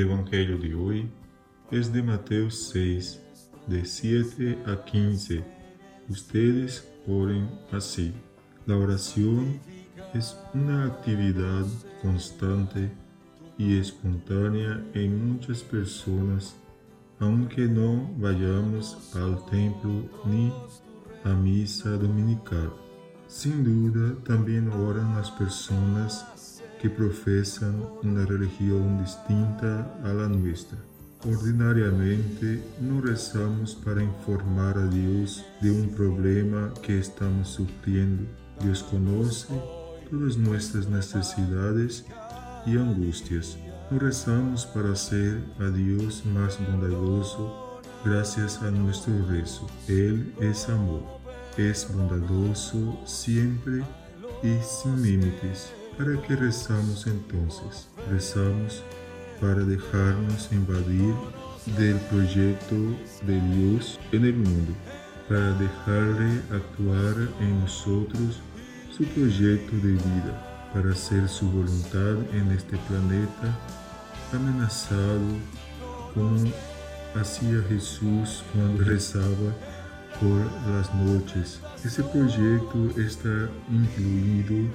Evangelho de hoje é de Mateus 6, de 7 a 15. Ustedes orem assim. A oração é uma atividade constante e espontânea em muitas pessoas, aunque não vayamos ao templo nem à missa dominical. Sem dúvida, também oram as pessoas que profesan una religión distinta a la nuestra. Ordinariamente no rezamos para informar a Dios de un problema que estamos sufriendo. Dios conoce todas nuestras necesidades y angustias. No rezamos para ser a Dios más bondadoso gracias a nuestro rezo. Él es amor, es bondadoso siempre y sin límites. ¿Para qué rezamos entonces? Rezamos para dejarnos invadir del proyecto de Dios en el mundo, para dejarle actuar en nosotros su proyecto de vida para hacer su voluntad en este planeta amenazado como hacía Jesús cuando rezaba por las noches. Ese proyecto está incluido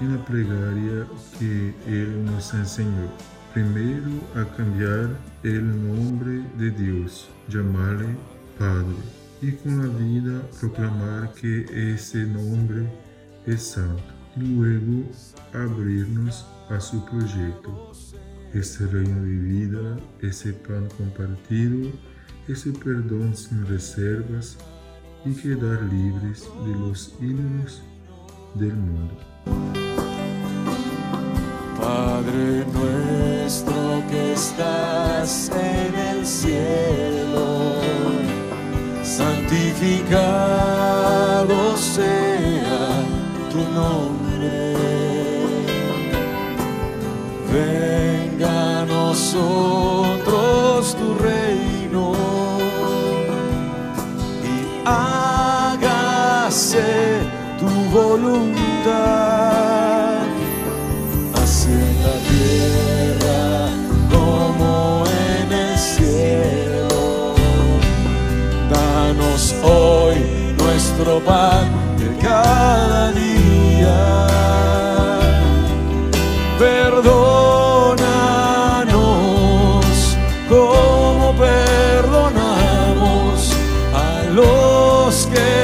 en la plegaria que Él nos enseñó. Primero a cambiar el nombre de Dios, llamarle Padre, y con la vida proclamar que ese nombre es santo y luego abrirnos a su proyecto, ese reino de vida, ese pan compartido, ese perdón sin reservas y quedar libres de los ídolos del mundo. Padre nuestro que estás en el cielo, santificado sea tu nombre. Venga a nosotros tu reino y hágase tu voluntad como en el cielo, danos hoy nuestro pan de cada día. Perdónanos como perdonamos a los que.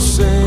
sé.